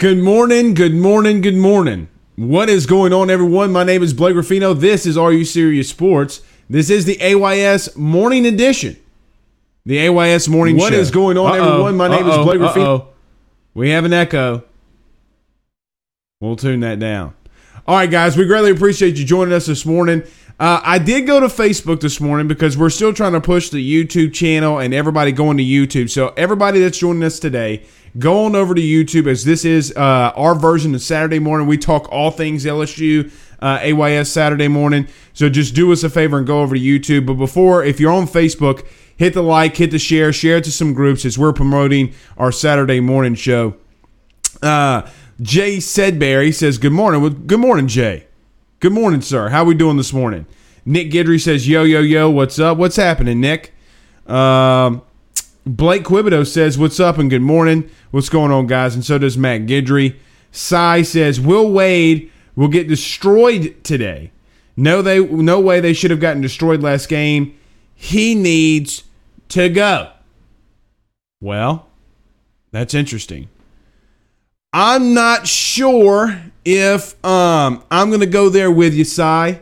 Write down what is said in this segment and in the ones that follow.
Good morning, good morning, good morning. What is going on, everyone? My name is Blake Ruffino. This is Are You Serious Sports. This is the AYS Morning Edition. The AYS Morning What Show. is going on, Uh-oh, everyone? My name is Blake Ruffino. uh-oh. We have an echo. We'll tune that down. All right, guys, we greatly appreciate you joining us this morning. Uh, I did go to Facebook this morning because we're still trying to push the YouTube channel and everybody going to YouTube. So, everybody that's joining us today, go on over to YouTube as this is uh, our version of Saturday morning. We talk all things LSU, uh, AYS Saturday morning. So, just do us a favor and go over to YouTube. But before, if you're on Facebook, hit the like, hit the share, share it to some groups as we're promoting our Saturday morning show. Uh, Jay Sedberry says, Good morning. Well, good morning, Jay. Good morning, sir. How are we doing this morning? Nick Gidry says, Yo, yo, yo, what's up? What's happening, Nick? Um, Blake Quibido says, What's up and good morning. What's going on, guys? And so does Matt Gidry. Cy says, Will Wade will get destroyed today. No, they no way they should have gotten destroyed last game. He needs to go. Well, that's interesting. I'm not sure if um, I'm going to go there with you, Cy,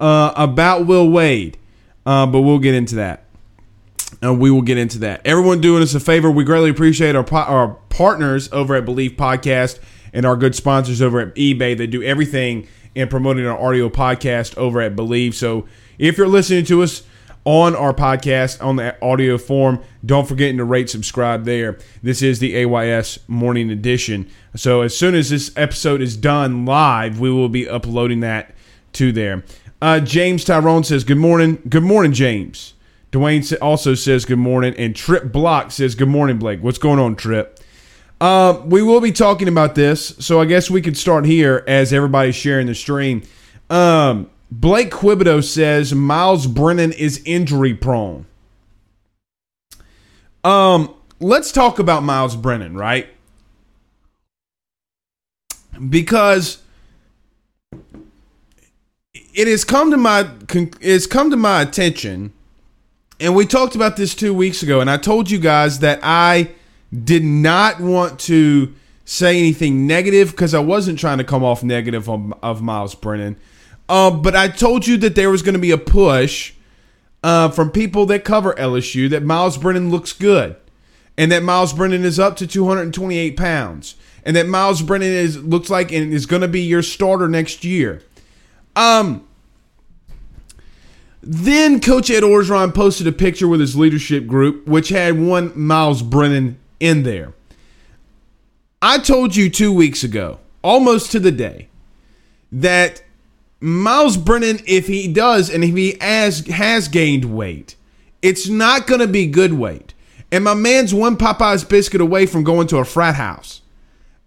uh, about Will Wade, uh, but we'll get into that. And we will get into that. Everyone doing us a favor. We greatly appreciate our, po- our partners over at Believe Podcast and our good sponsors over at eBay that do everything in promoting our audio podcast over at Believe. So if you're listening to us on our podcast on the audio form, don't forget to rate, subscribe there. This is the AYS Morning Edition. So as soon as this episode is done live, we will be uploading that to there. Uh, James Tyrone says, Good morning. Good morning, James. Dwayne also says good morning, and Trip Block says good morning, Blake. What's going on, Trip? Uh, we will be talking about this, so I guess we could start here as everybody's sharing the stream. Um, Blake Quibido says Miles Brennan is injury prone. Um, let's talk about Miles Brennan, right? Because it has come to my it's come to my attention and we talked about this two weeks ago, and I told you guys that I did not want to say anything negative because I wasn't trying to come off negative of, of Miles Brennan. Uh, but I told you that there was going to be a push uh, from people that cover LSU that Miles Brennan looks good, and that Miles Brennan is up to 228 pounds, and that Miles Brennan is looks like and is going to be your starter next year. Um, then Coach Ed Orgeron posted a picture with his leadership group, which had one Miles Brennan in there. I told you two weeks ago, almost to the day, that Miles Brennan, if he does and if he has has gained weight, it's not going to be good weight. And my man's one Popeye's biscuit away from going to a frat house.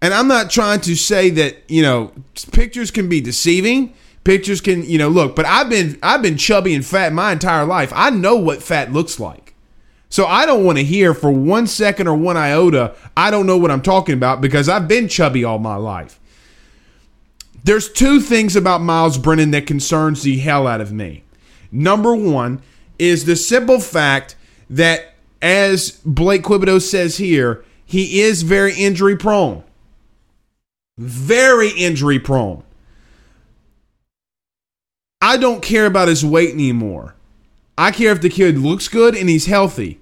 And I'm not trying to say that, you know, pictures can be deceiving. Pictures can, you know, look, but I've been I've been chubby and fat my entire life. I know what fat looks like. So I don't want to hear for one second or one iota, I don't know what I'm talking about because I've been chubby all my life. There's two things about Miles Brennan that concerns the hell out of me. Number one is the simple fact that, as Blake Quibido says here, he is very injury prone. Very injury prone. I don't care about his weight anymore. I care if the kid looks good and he's healthy.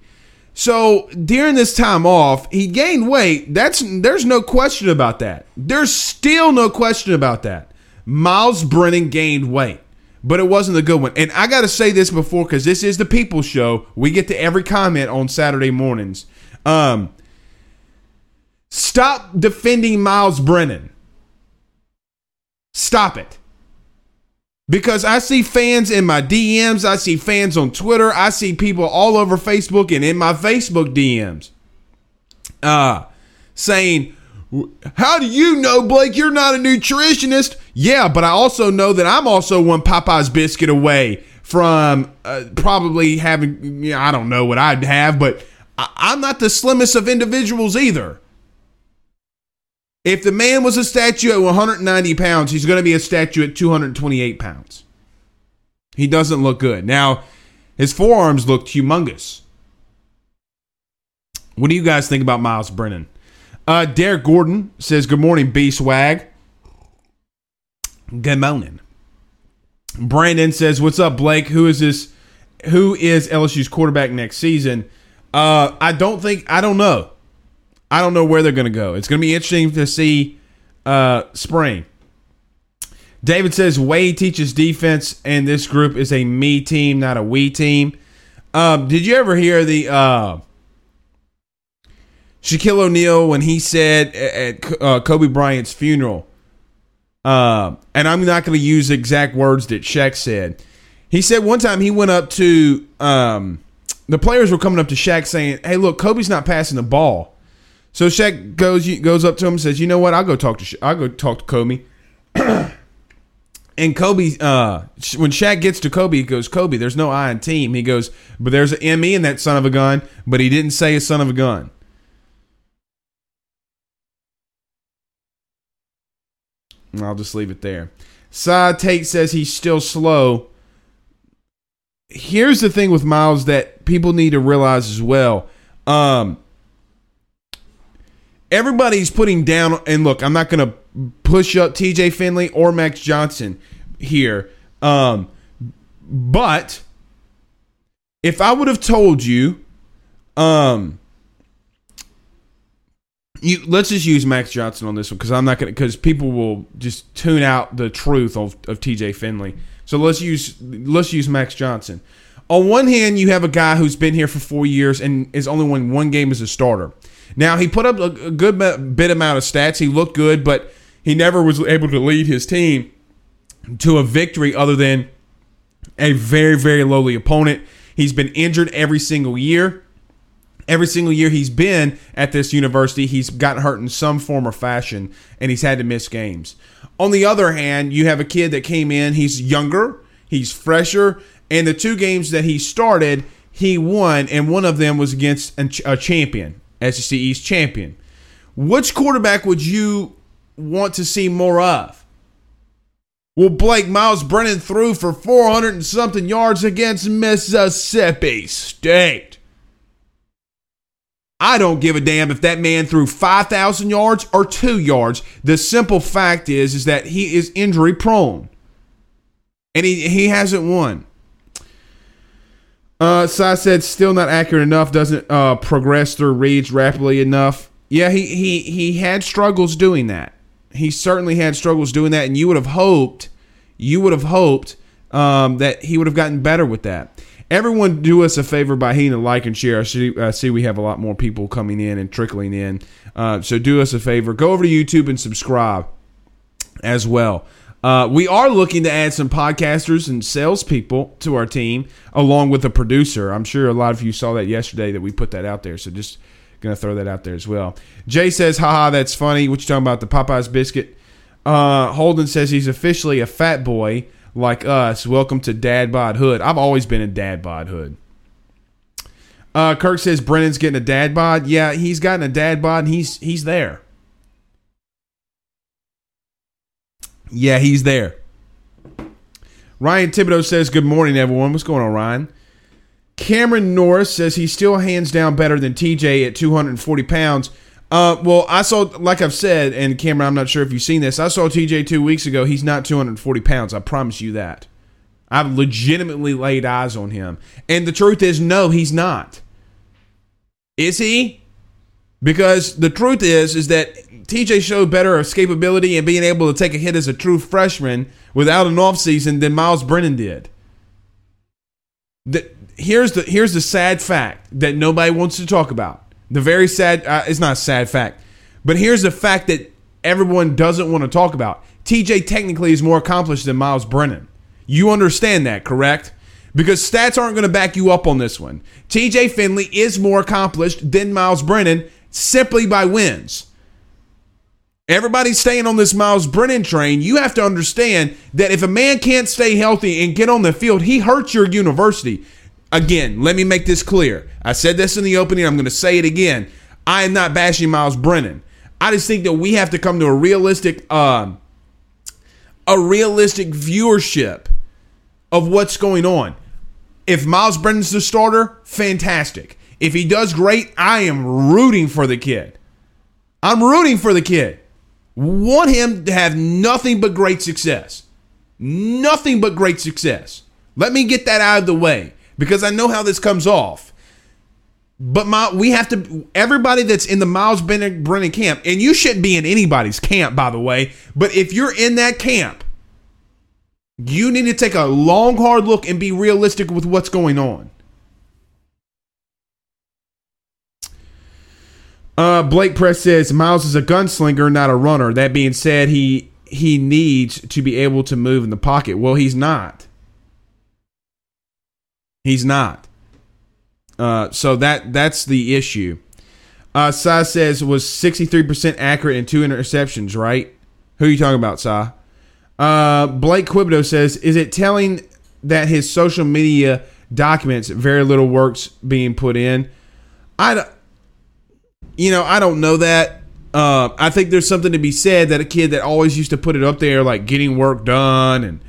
So during this time off, he gained weight. That's there's no question about that. There's still no question about that. Miles Brennan gained weight, but it wasn't a good one. And I got to say this before because this is the People Show. We get to every comment on Saturday mornings. Um, stop defending Miles Brennan. Stop it. Because I see fans in my DMs, I see fans on Twitter, I see people all over Facebook and in my Facebook DMs uh, saying, How do you know, Blake, you're not a nutritionist? Yeah, but I also know that I'm also one Popeye's biscuit away from uh, probably having, you know, I don't know what I'd have, but I- I'm not the slimmest of individuals either. If the man was a statue at 190 pounds, he's going to be a statue at 228 pounds. He doesn't look good. Now, his forearms looked humongous. What do you guys think about Miles Brennan? Uh, Derek Gordon says, Good morning, B Swag. Good morning. Brandon says, What's up, Blake? Who is this? Who is LSU's quarterback next season? Uh, I don't think, I don't know. I don't know where they're going to go. It's going to be interesting to see uh, spring. David says Wade teaches defense, and this group is a me team, not a we team. Um, did you ever hear the uh, Shaquille O'Neal when he said at uh, Kobe Bryant's funeral? Uh, and I'm not going to use exact words that Shaq said. He said one time he went up to um, the players were coming up to Shaq saying, "Hey, look, Kobe's not passing the ball." So Shaq goes goes up to him and says, "You know what? I'll go talk to Sha- I'll go talk to Kobe." and Kobe, uh, when Shaq gets to Kobe, he goes, "Kobe, there's no I in team." He goes, "But there's an ME in that son of a gun." But he didn't say a son of a gun. And I'll just leave it there. Side Tate says he's still slow. Here's the thing with Miles that people need to realize as well. Um, everybody's putting down and look i'm not going to push up tj finley or max johnson here um, but if i would have told you um you let's just use max johnson on this one because i'm not to because people will just tune out the truth of, of tj finley. So let's use let's use max johnson on one hand you have a guy who's been here for four years and is only won one game as a starter now he put up a, good bit amount of stats. He looked good, but he never was able to lead his team to a victory other than a very very lowly opponent. He's been injured every single year. Every single year he's been at this university, he's gotten hurt in some form or fashion, and he's had to miss games. On the other hand, you have a kid that came in, he's younger, he's fresher, and the two games that he started, he won, and one of them was against a champion, SEC East champion. Which quarterback would you want to see more of? Well, Blake Miles Brennan threw for 400 and something yards against Mississippi State. I don't give a damn if that man threw 5,000 yards or 2 yards. The simple fact is is that he is injury prone. And he, he hasn't won. Uh, Sai said still not accurate enough. Doesn't uh, progress through reads rapidly enough. Yeah, he he he had struggles doing that. He certainly had struggles doing that, and you would have hoped, you would have hoped um, that he would have gotten better with that. Everyone, do us a favor by hitting the like and share. I see, I see we have a lot more people coming in and trickling in. Uh, so do us a favor, go over to YouTube and subscribe as well. Uh, we are looking to add some podcasters and salespeople to our team, along with a producer. I'm sure a lot of you saw that yesterday that we put that out there. So just gonna throw that out there as well. Jay says, "Haha, that's funny." What you talking about? The Popeyes biscuit. Uh, Holden says he's officially a fat boy like us. Welcome to Dad Bod Hood. I've always been a Dad Bod Hood. Uh, Kirk says Brennan's getting a dad bod. Yeah, he's gotten a dad bod. And he's he's there. Yeah, he's there. Ryan Thibodeau says, Good morning, everyone. What's going on, Ryan? Cameron Norris says he's still hands down better than TJ at 240 pounds. Uh, well, I saw, like I've said, and Cameron, I'm not sure if you've seen this. I saw TJ two weeks ago. He's not 240 pounds. I promise you that. I've legitimately laid eyes on him. And the truth is, no, he's not. Is he? Because the truth is, is that TJ showed better escapability and being able to take a hit as a true freshman without an offseason than Miles Brennan did. The, here's the here's the sad fact that nobody wants to talk about. The very sad uh, it's not a sad fact, but here's the fact that everyone doesn't want to talk about. TJ technically is more accomplished than Miles Brennan. You understand that, correct? Because stats aren't going to back you up on this one. TJ Finley is more accomplished than Miles Brennan simply by wins. Everybody's staying on this Miles Brennan train. You have to understand that if a man can't stay healthy and get on the field, he hurts your university. Again, let me make this clear. I said this in the opening. I'm going to say it again. I am not bashing Miles Brennan. I just think that we have to come to a realistic, uh, a realistic viewership of what's going on. If Miles Brennan's the starter, fantastic. If he does great, I am rooting for the kid. I'm rooting for the kid. Want him to have nothing but great success. Nothing but great success. Let me get that out of the way because I know how this comes off. But my, we have to, everybody that's in the Miles Brennan, Brennan camp, and you shouldn't be in anybody's camp, by the way, but if you're in that camp, you need to take a long, hard look and be realistic with what's going on. Uh, Blake Press says Miles is a gunslinger, not a runner. That being said, he he needs to be able to move in the pocket. Well, he's not. He's not. Uh, so that that's the issue. Uh, Sa says was 63% accurate in two interceptions, right? Who are you talking about, Sa? Uh, Blake Quibido says, is it telling that his social media documents very little work's being put in? I, you know, I don't know that. Uh, I think there's something to be said that a kid that always used to put it up there, like getting work done and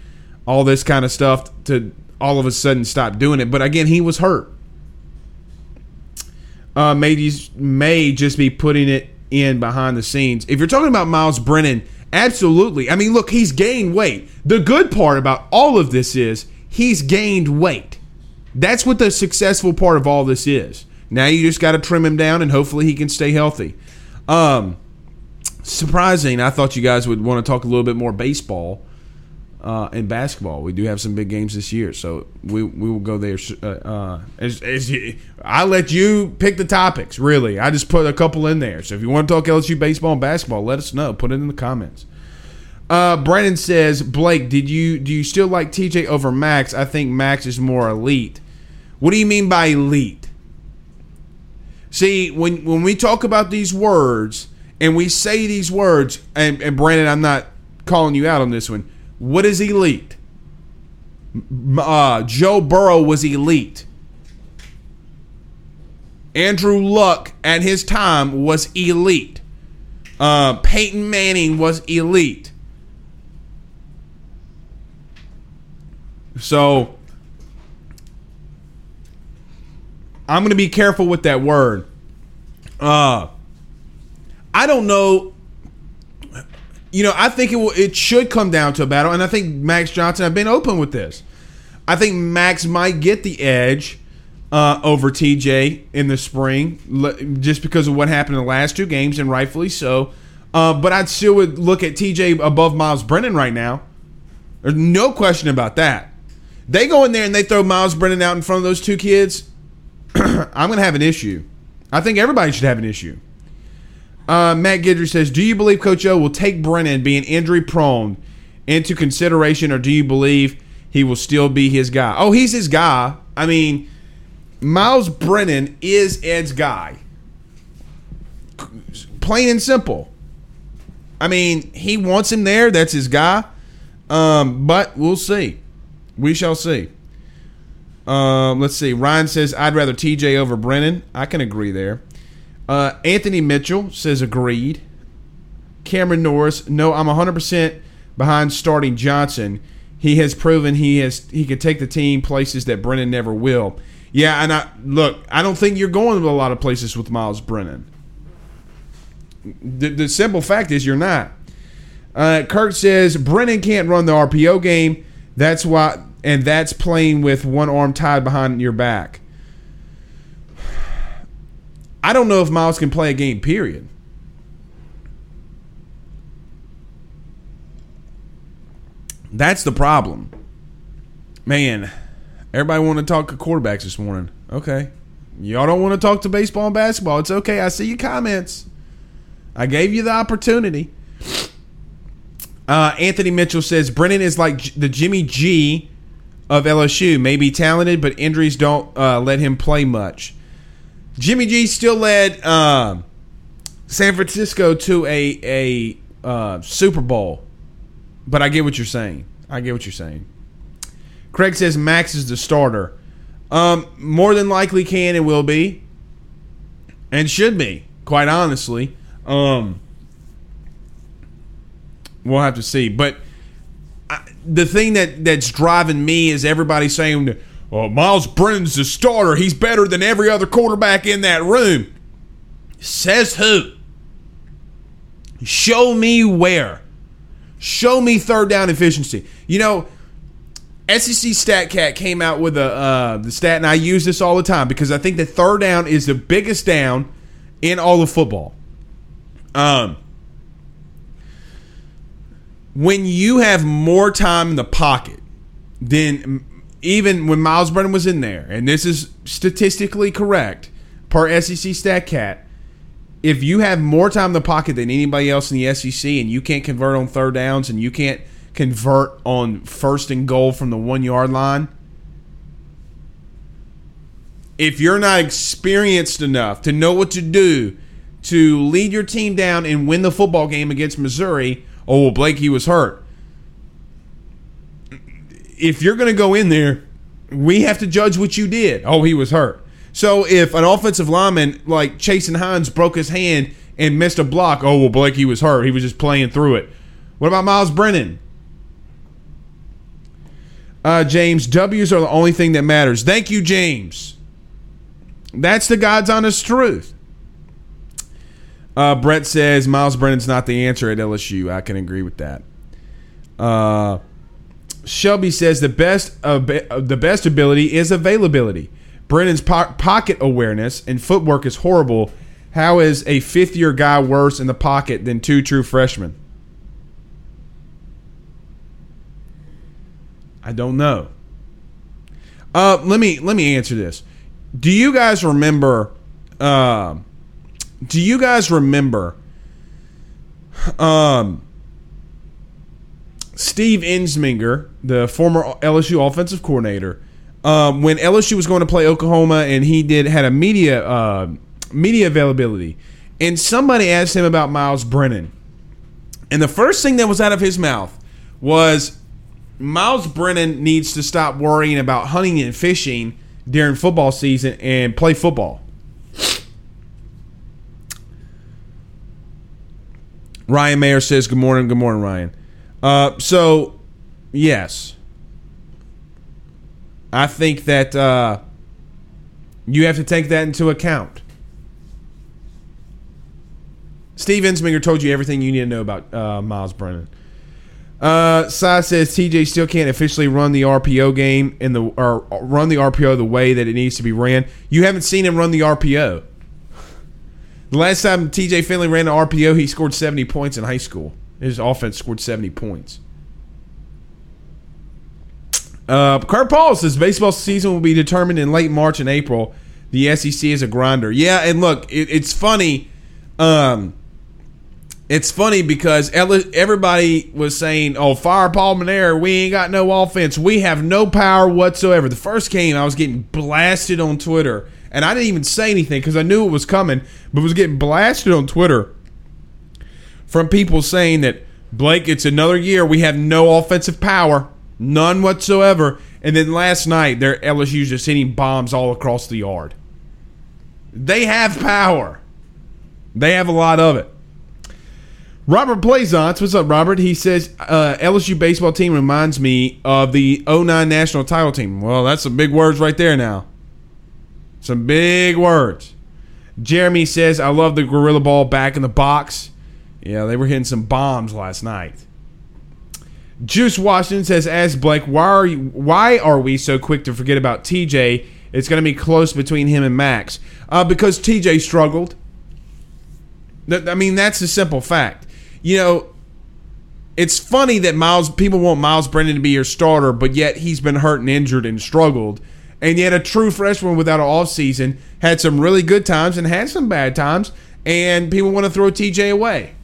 all this kind of stuff, to all of a sudden stop doing it. But again, he was hurt. Uh, may, may just be putting it in behind the scenes. If you're talking about Miles Brennan, absolutely. I mean, look, he's gained weight. The good part about all of this is he's gained weight. That's what the successful part of all this is. Now you just got to trim him down, and hopefully he can stay healthy. Um, surprising. I thought you guys would want to talk a little bit more baseball uh, and basketball. We do have some big games this year, so we we will go there. Uh, uh, as, as I let you pick the topics. Really, I just put a couple in there. So if you want to talk LSU baseball and basketball, let us know. Put it in the comments. Uh, Brandon says, Blake, did you do you still like TJ over Max? I think Max is more elite. What do you mean by elite? See, when when we talk about these words and we say these words, and, and Brandon, I'm not calling you out on this one what is elite? Uh, Joe Burrow was elite. Andrew Luck at his time was elite. Uh, Peyton Manning was elite. So I'm going to be careful with that word. Uh, I don't know you know, I think it will, it should come down to a battle, and I think Max Johnson. I've been open with this. I think Max might get the edge uh, over TJ in the spring, just because of what happened in the last two games, and rightfully so. Uh, but I'd still would look at TJ above Miles Brennan right now. There's no question about that. They go in there and they throw Miles Brennan out in front of those two kids. I'm going to have an issue. I think everybody should have an issue. Uh, Matt Gidry says, "Do you believe Coach O will take Brennan being injury prone into consideration, or do you believe he will still be his guy?" Oh, he's his guy. I mean, Miles Brennan is Ed's guy. Plain and simple. I mean, he wants him there. That's his guy. Um, but we'll see. We shall see. Um, let's see. Ryan says, I'd rather TJ over Brennan. I can agree there. Uh, Anthony Mitchell says agreed. Cameron Norris, no, I'm 100% behind starting Johnson. He has proven he has he can take the team places that Brennan never will. Yeah, and I look, I don't think you're going to a lot of places with Miles Brennan. The, the simple fact is you're not. Uh, Kirk says Brennan can't run the RPO game. That's why and that's playing with one arm tied behind your back. I don't know if Miles can play a game, period. That's the problem. Man, everybody want to talk to quarterbacks this morning. Okay. Y'all don't want to talk to baseball and basketball. It's okay. I see your comments. I gave you the opportunity. Uh, Anthony Mitchell says Brennan is like the Jimmy G of LSU. Maybe talented, but injuries don't uh, let him play much. Jimmy G still led uh, San Francisco to a a uh, Super Bowl, but I get what you're saying. I get what you're saying. Craig says Max is the starter. Um, more than likely can and will be, and should be. Quite honestly, um, we'll have to see. But the thing that that's driving me is everybody saying, "Oh, Miles Brennan's the starter. He's better than every other quarterback in that room." Says who? Show me where. Show me third down efficiency. You know, SEC StatCat came out with a uh, the stat, and I use this all the time because I think that third down is the biggest down in all of football. Um, when you have more time in the pocket than even when Miles Brennan was in there, and this is statistically correct per SEC StatCat, if you have more time in the pocket than anybody else in the SEC, and you can't convert on third downs, and you can't convert on first and goal from the one yard line, if you're not experienced enough to know what to do to lead your team down and win the football game against Missouri, oh, well, Blake, he was hurt. If you're going to go in there, we have to judge what you did. Oh, he was hurt. So if an offensive lineman like Chasen Hines broke his hand and missed a block, oh, well, Blake, he was hurt. He was just playing through it. What about Miles Brennan? Uh, James, W's are the only thing that matters. Thank you, James. That's the God's honest truth. Uh, Brett says Miles Brennan's not the answer at LSU. I can agree with that. Uh, Shelby says the best uh, the best ability is availability. Brennan's po- pocket awareness and footwork is horrible. How is a fifth year guy worse in the pocket than two true freshmen? I don't know. Uh, let me let me answer this. Do you guys remember? Uh, do you guys remember? Um, Steve Ensminger, the former LSU offensive coordinator, um, when LSU was going to play Oklahoma, and he did had a media uh, media availability, and somebody asked him about Miles Brennan, and the first thing that was out of his mouth was Miles Brennan needs to stop worrying about hunting and fishing during football season and play football. Ryan Mayer says, Good morning. Good morning, Ryan. Uh, so, yes. I think that uh, you have to take that into account. Steve Ensminger told you everything you need to know about uh, Miles Brennan. Uh, Sai says TJ still can't officially run the RPO game in the or run the RPO the way that it needs to be ran. You haven't seen him run the RPO. The last time TJ Finley ran the RPO, he scored 70 points in high school. His offense scored 70 points. Uh, Kurt Paul says baseball season will be determined in late March and April. The SEC is a grinder. Yeah, and look, it, it's funny. Um, it's funny because everybody was saying, "Oh, fire Paul Mainieri. We ain't got no offense. We have no power whatsoever." The first game, I was getting blasted on Twitter, and I didn't even say anything because I knew it was coming, but was getting blasted on Twitter from people saying that Blake, it's another year. We have no offensive power, none whatsoever. And then last night, their LSU's just hitting bombs all across the yard. They have power. They have a lot of it. Robert Plaisance, what's up, Robert? He says uh, LSU baseball team reminds me of the 09 national title team. Well, that's some big words right there now. Some big words. Jeremy says, I love the Gorilla Ball back in the box. Yeah, they were hitting some bombs last night. Juice Washington says, "As Blake, why are you, why are we so quick to forget about TJ? It's going to be close between him and Max uh, because TJ struggled. I mean, that's a simple fact. You know, it's funny that Miles people want Miles Brennan to be your starter, but yet he's been hurt and injured and struggled. And yet a true freshman without an off season had some really good times and had some bad times, and people want to throw TJ away.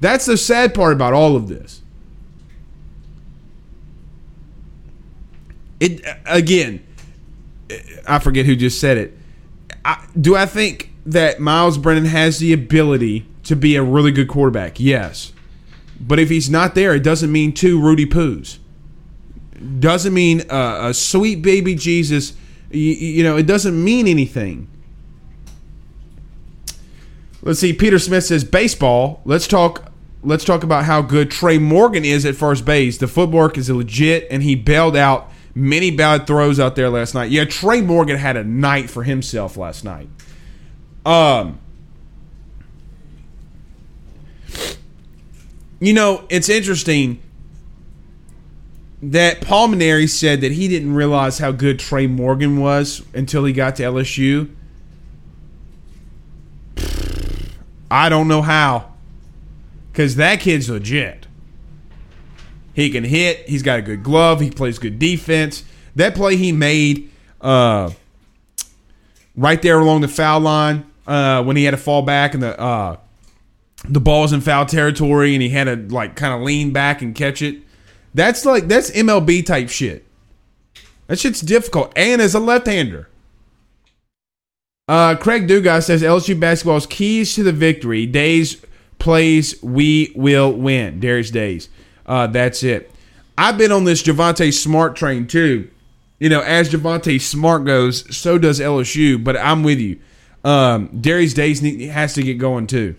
That's the sad part about all of this. It again, I forget who just said it. I, do I think that Miles Brennan has the ability to be a really good quarterback? Yes. But if he's not there, it doesn't mean two Rudy Poos. Doesn't mean uh, a sweet baby Jesus. You, you know, it doesn't mean anything. Let's see. Peter Smith says baseball. Let's talk. Let's talk about how good Trey Morgan is at first base. The footwork is legit, and he bailed out many bad throws out there last night. Yeah, Trey Morgan had a night for himself last night. Um, you know, it's interesting that Paul Mainieri said that he didn't realize how good Trey Morgan was until he got to LSU. I don't know how. Because that kid's legit. He can hit. He's got a good glove. He plays good defense. That play he made uh, right there along the foul line uh, when he had to fall back and the uh, the ball's in foul territory and he had to like kind of lean back and catch it. That's like that's MLB type shit. That shit's difficult. And as a left-hander. Uh, Craig Dugas says LSU basketball's keys to the victory. Days plays we will win. Darius Days. Uh, that's it. I've been on this Javonte Smart train too. You know, as Javonte Smart goes, so does LSU. But I'm with you. Um, Darius Days has to get going too.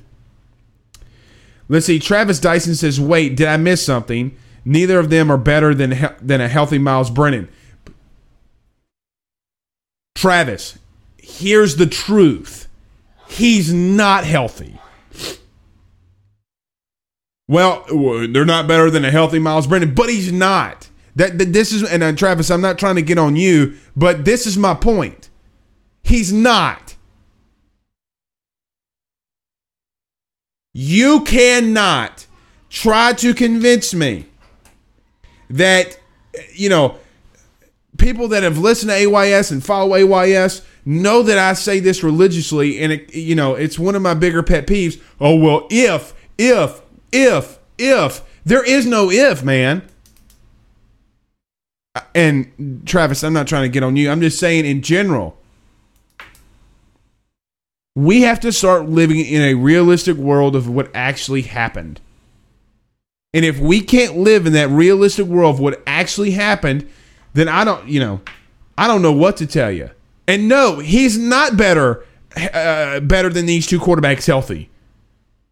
Let's see. Travis Dyson says, "Wait, did I miss something? Neither of them are better than than a healthy Miles Brennan." Travis, here's the truth. He's not healthy. Well, they're not better than a healthy Miles Brennan, but he's not. That, that this is and uh, Travis, I'm not trying to get on you, but this is my point. He's not. You cannot try to convince me that you know people that have listened to AYS and follow AYS know that I say this religiously, and it, you know it's one of my bigger pet peeves. Oh well, if if if if there is no if, man. And Travis, I'm not trying to get on you. I'm just saying in general. We have to start living in a realistic world of what actually happened. And if we can't live in that realistic world of what actually happened, then I don't, you know, I don't know what to tell you. And no, he's not better uh, better than these two quarterbacks healthy.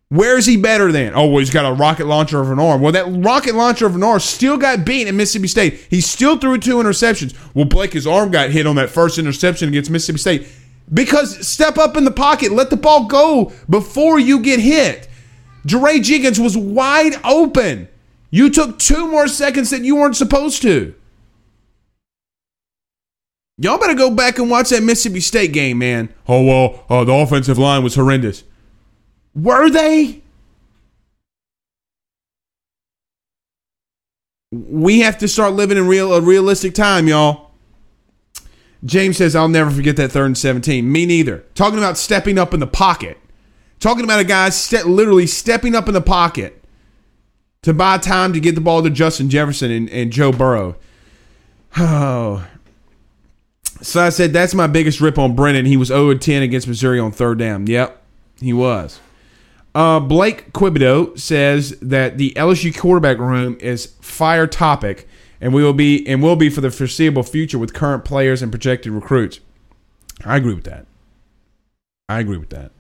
Where is he better than? Oh, well, he's got a rocket launcher of an arm. Well, that rocket launcher of an arm still got beat in Mississippi State. He still threw two interceptions. Well, Blake, his arm got hit on that first interception against Mississippi State. Because step up in the pocket, let the ball go before you get hit. Jaray Jenkins was wide open. You took two more seconds that you weren't supposed to. Y'all better go back and watch that Mississippi State game, man. Oh, well, uh, the offensive line was horrendous. Were they? We have to start living in real a realistic time, y'all. James says, I'll never forget that third and 17. Me neither. Talking about stepping up in the pocket. Talking about a guy ste- literally stepping up in the pocket to buy time to get the ball to Justin Jefferson and, and Joe Burrow. Oh. So I said, that's my biggest rip on Brennan. He was 0 10 against Missouri on third down. Yep, he was. Uh, Blake Quibido says that the LSU quarterback room is fire topic, and we will be and will be for the foreseeable future with current players and projected recruits. I agree with that. I agree with that.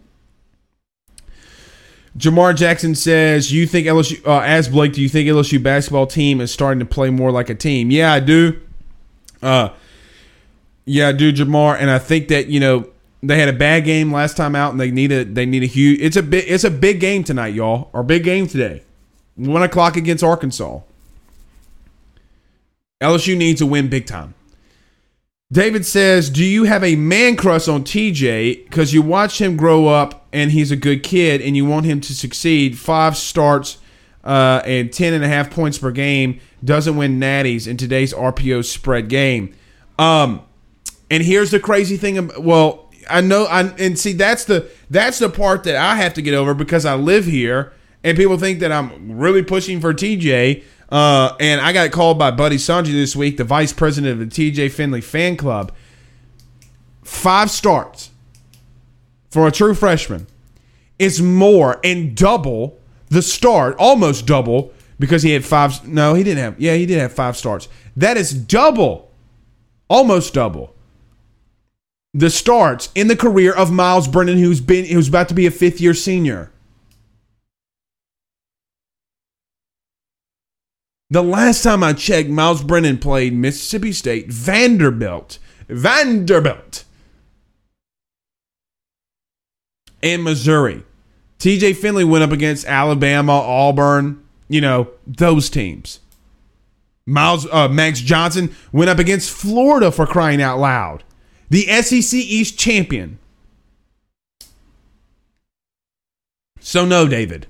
Jamar Jackson says, "You think LSU? Uh, as Blake, do you think LSU basketball team is starting to play more like a team?" Yeah, I do. Uh, yeah, I do, Jamar, and I think that you know they had a bad game last time out, and they need a they need a huge. It's a big it's a big game tonight, y'all. Our big game today, one o'clock against Arkansas. LSU needs to win big time. David says, Do you have a man crush on TJ because you watch him grow up and he's a good kid and you want him to succeed? Five starts uh, and 10 and a half points per game, doesn't win natties in today's RPO spread game. Um, and here's the crazy thing. Well, I know, I, and see, that's the that's the part that I have to get over because I live here and people think that I'm really pushing for TJ. Uh, and I got called by Buddy Sanji this week, the vice president of the TJ Finley fan club. Five starts for a true freshman is more and double the start, almost double, because he had five. No, he didn't have. Yeah, he did have five starts. That is double, almost double the starts in the career of Miles Brennan, who's been who's about to be a fifth year senior. The last time I checked, Miles Brennan played Mississippi State, Vanderbilt, Vanderbilt, and Missouri. TJ Finley went up against Alabama, Auburn, you know, those teams. Miles uh, Max Johnson went up against Florida for crying out loud. The SEC East champion. So no, David.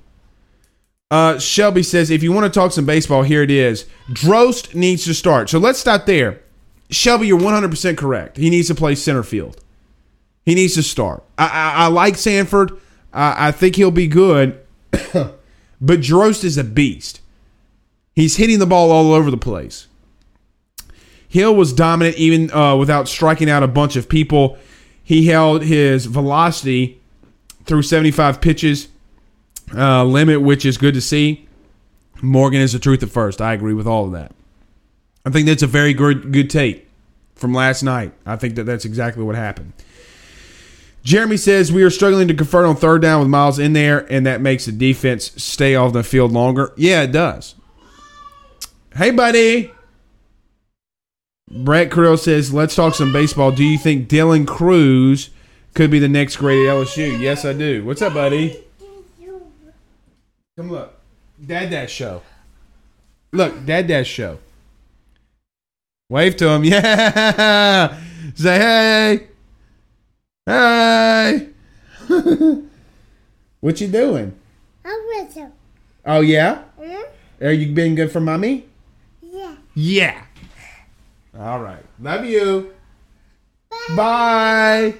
Uh, Shelby says, if you want to talk some baseball, here it is. Drost needs to start. So let's start there. Shelby, you're 100% correct. He needs to play center field. He needs to start. I, I, I like Sanford. I, I think he'll be good. but Drost is a beast. He's hitting the ball all over the place. Hill was dominant even uh, without striking out a bunch of people. He held his velocity through 75 pitches uh, limit, which is good to see. Morgan is the truth at first. I agree with all of that. I think that's a very good good tape from last night. I think that that's exactly what happened. Jeremy says we are struggling to convert on third down with Miles in there, and that makes the defense stay off the field longer. Yeah, it does. Hey, buddy. Brett Krill says, "Let's talk some baseball. Do you think Dylan Crews could be the next great at LSU?" Yes, I do. What's up, buddy? Come look. Dad Dash Show. Look, Dad Dash Show. Wave to him. Yeah. Say hey. Hey. what you doing? I'm with you. Oh yeah? Hmm? Are you being good for mommy? Yeah. Yeah. All right. Love you. Bye. Bye.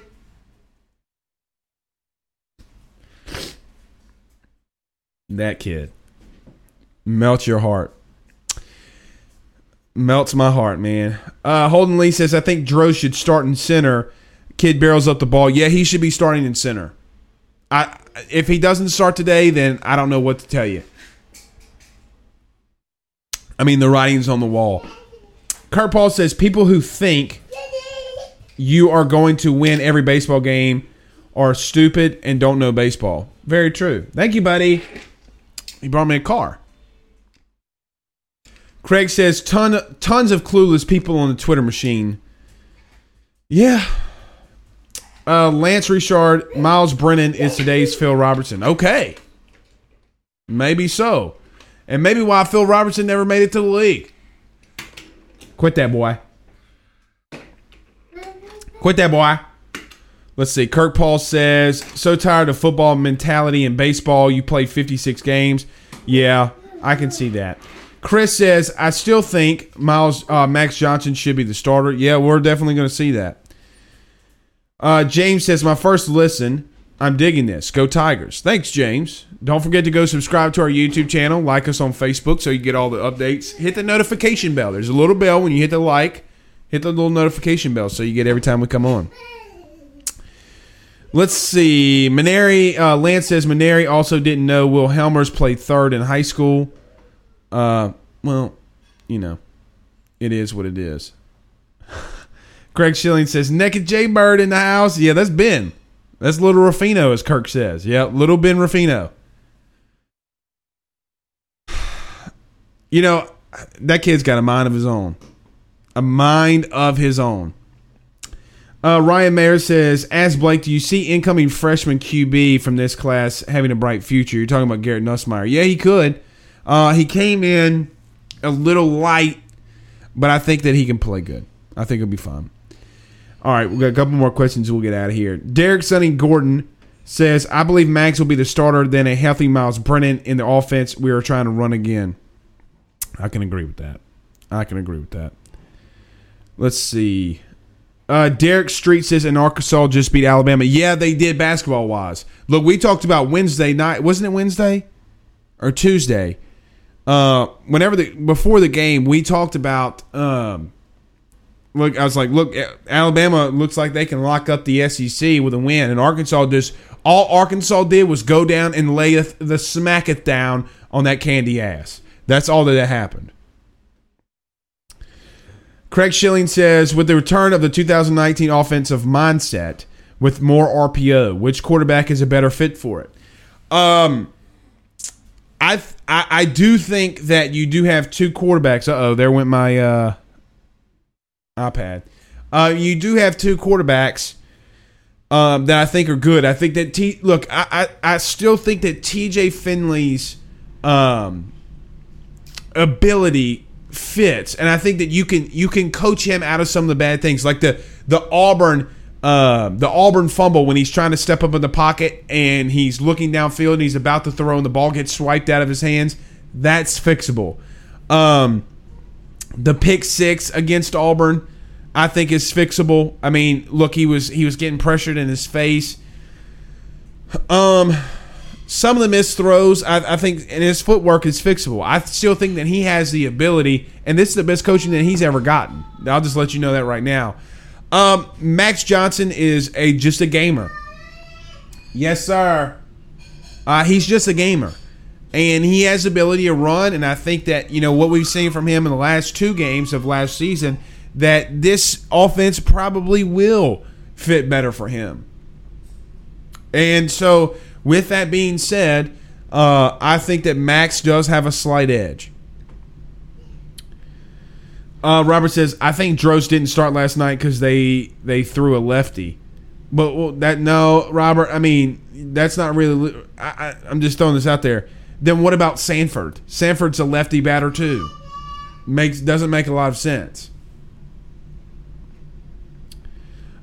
That kid melts your heart. Melts my heart, man. Uh, Holden Lee says, I think Dro should start in center. Kid barrels up the ball. Yeah, he should be starting in center. I if he doesn't start today, then I don't know what to tell you. I mean, the writing's on the wall. Kurt Paul says people who think you are going to win every baseball game are stupid and don't know baseball. Very true. Thank you, buddy. He brought me a car. Craig says ton tons of clueless people on the Twitter machine. Yeah. Uh, Lance Richard, Miles Brennan is today's Phil Robertson. Okay. Maybe so. And maybe why Phil Robertson never made it to the league. Quit that boy. Quit that boy. Let's see. Kirk Paul says, so tired of football mentality in baseball. You played 56 games. Yeah, I can see that. Chris says, I still think Miles uh, Max Johnson should be the starter. Yeah, we're definitely going to see that. Uh, James says, my first listen. I'm digging this. Go Tigers. Thanks, James. Don't forget to go subscribe to our YouTube channel. Like us on Facebook so you get all the updates. Hit the notification bell. There's a little bell when you hit the like. Hit the little notification bell so you get every time we come on. Let's see. Mainieri, uh, Lance says Mainieri also didn't know Will Helmers played third in high school. Uh, well, you know, it is what it is. Craig Schilling says Naked J Bird in the house. Yeah, that's Ben. That's little Rufino, as Kirk says. Yeah, little Ben Rufino. You know, that kid's got a mind of his own. A mind of his own. Uh, Ryan Mayer says, Ask Blake, do you see incoming freshman QB from this class having a bright future? You're talking about Garrett Nussmeier. Yeah, he could. Uh, he came in a little light but I think that he can play good. I think he'll be fine. All right, we've got a couple more questions. We'll get out of here. Derek Sonny Gordon says, "I believe Max will be the starter, then a healthy Miles Brennan in the offense. We are trying to run again." I can agree with that. I can agree with that. Let's see. Uh, Derek Street says, "And Arkansas just beat Alabama." Yeah, they did basketball wise. Look, we talked about Wednesday night. Wasn't it Wednesday or Tuesday? Uh, whenever the before the game, we talked about. Um, look, I was like, look, Alabama looks like they can lock up the SEC with a win, and Arkansas just all Arkansas did was go down and lay the smacketh down on that candy ass. That's all that happened. Craig Schilling says, with the return of the 2019 offensive mindset with more RPO, which quarterback is a better fit for it? Um, I I, I do think that you do have two quarterbacks. Uh oh, there went my uh, iPad. Uh, you do have two quarterbacks um, that I think are good. I think that T. Look, I I, I still think that T.J. Finley's um, ability fits, and I think that you can you can coach him out of some of the bad things, like the the Auburn. Uh, the Auburn fumble when he's trying to step up in the pocket and he's looking downfield and he's about to throw and the ball gets swiped out of his hands. That's fixable. Um, the pick six against Auburn, I think is fixable. I mean, look, he was he was getting pressured in his face. Um, some of the missed throws, I, I think, and his footwork is fixable. I still think that he has the ability, and this is the best coaching that he's ever gotten. I'll just let you know that right now. Um, Max Johnson is a just a gamer. Yes, sir. Uh, he's just a gamer, and he has the ability to run. And I think that you know what we've seen from him in the last two games of last season, that this offense probably will fit better for him. And so, with that being said, uh, I think that Max does have a slight edge. Uh, Robert says, "I think Drost didn't start last night because they they threw a lefty." But well, that no, Robert. I mean, that's not really. I, I, I'm just throwing this out there. Then what about Sanford? Sanford's a lefty batter too. Makes doesn't make a lot of sense.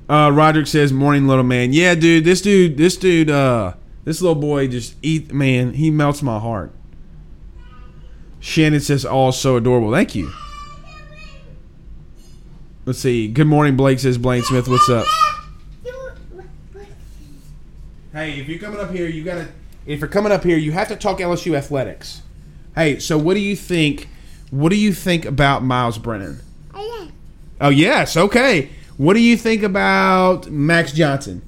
Uh, Roderick says, "Morning, little man." Yeah, dude. This dude. This dude. Uh, this little boy just eat. Man, he melts my heart. Shannon says, "All so adorable." Thank you. Let's see. Good morning, Blake says Blaine Smith. What's up? Hey, if you're coming up here, you gotta. If you're coming up here, you have to talk LSU athletics. Hey, so what do you think? What do you think about Myles Brennan? Oh, oh yes, okay. What do you think about Max Johnson?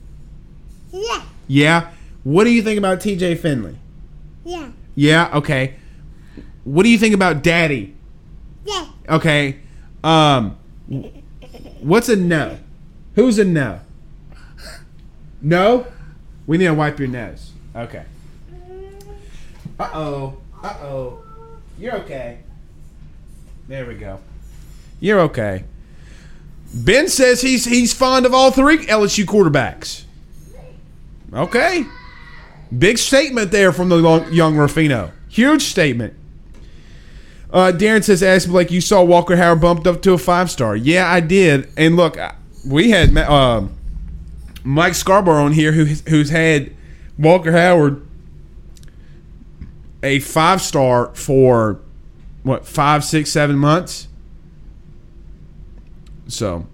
Yeah. Yeah. What do you think about T.J. Finley? Yeah. Yeah. Okay. What do you think about Daddy? Yeah. Okay. Um, what's a no? Who's a no? No. We need to wipe your nose. Okay. Uh oh. Uh oh. You're okay. There we go. You're okay. Ben says he's he's fond of all three LSU quarterbacks. Okay. Big statement there from the long, young Rufino. Huge statement. Uh, Darren says, "Ask Blake, you saw Walker Howard bumped up to a five star." Yeah, I did. And look, we had uh, Mike Scarborough on here, who who's had Walker Howard a five star for what five, six, seven months. So,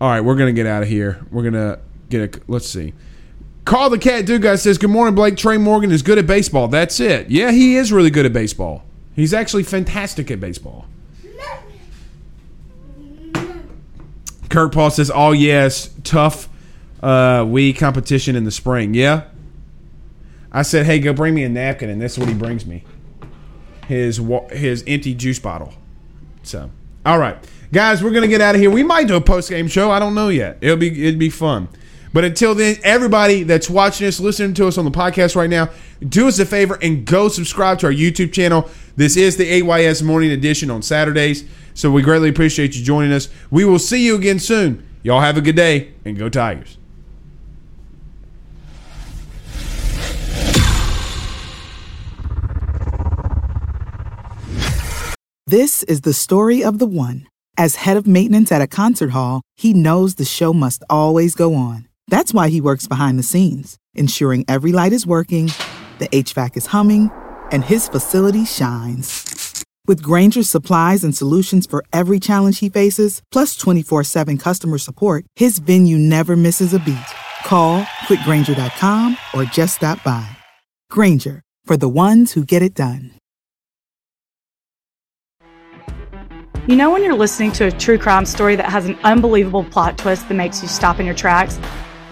all right, we're gonna get out of here. We're gonna get a. Let's see. Carl the Cat Dude guy says, "Good morning, Blake. Trey Morgan is good at baseball. That's it. Yeah, he is really good at baseball. He's actually fantastic at baseball." Kirk Paul says, "Oh yes, tough uh, we competition in the spring. Yeah." I said, "Hey, go bring me a napkin," and that's what he brings me. His his empty juice bottle. So, all right, guys, we're gonna get out of here. We might do a post game show. I don't know yet. It'll be it'd be fun. But until then, everybody that's watching us, listening to us on the podcast right now, do us a favor and go subscribe to our YouTube channel. This is the AYS Morning Edition on Saturdays. So we greatly appreciate you joining us. We will see you again soon. Y'all have a good day and go Tigers. This is the story of the one. As head of maintenance at a concert hall, he knows the show must always go on. That's why he works behind the scenes, ensuring every light is working, the HVAC is humming, and his facility shines. With Grainger's supplies and solutions for every challenge he faces, plus 24 7 customer support, his venue never misses a beat. Call clickgrainger.com or just stop by. Granger, for the ones who get it done. You know, when you're listening to a true crime story that has an unbelievable plot twist that makes you stop in your tracks?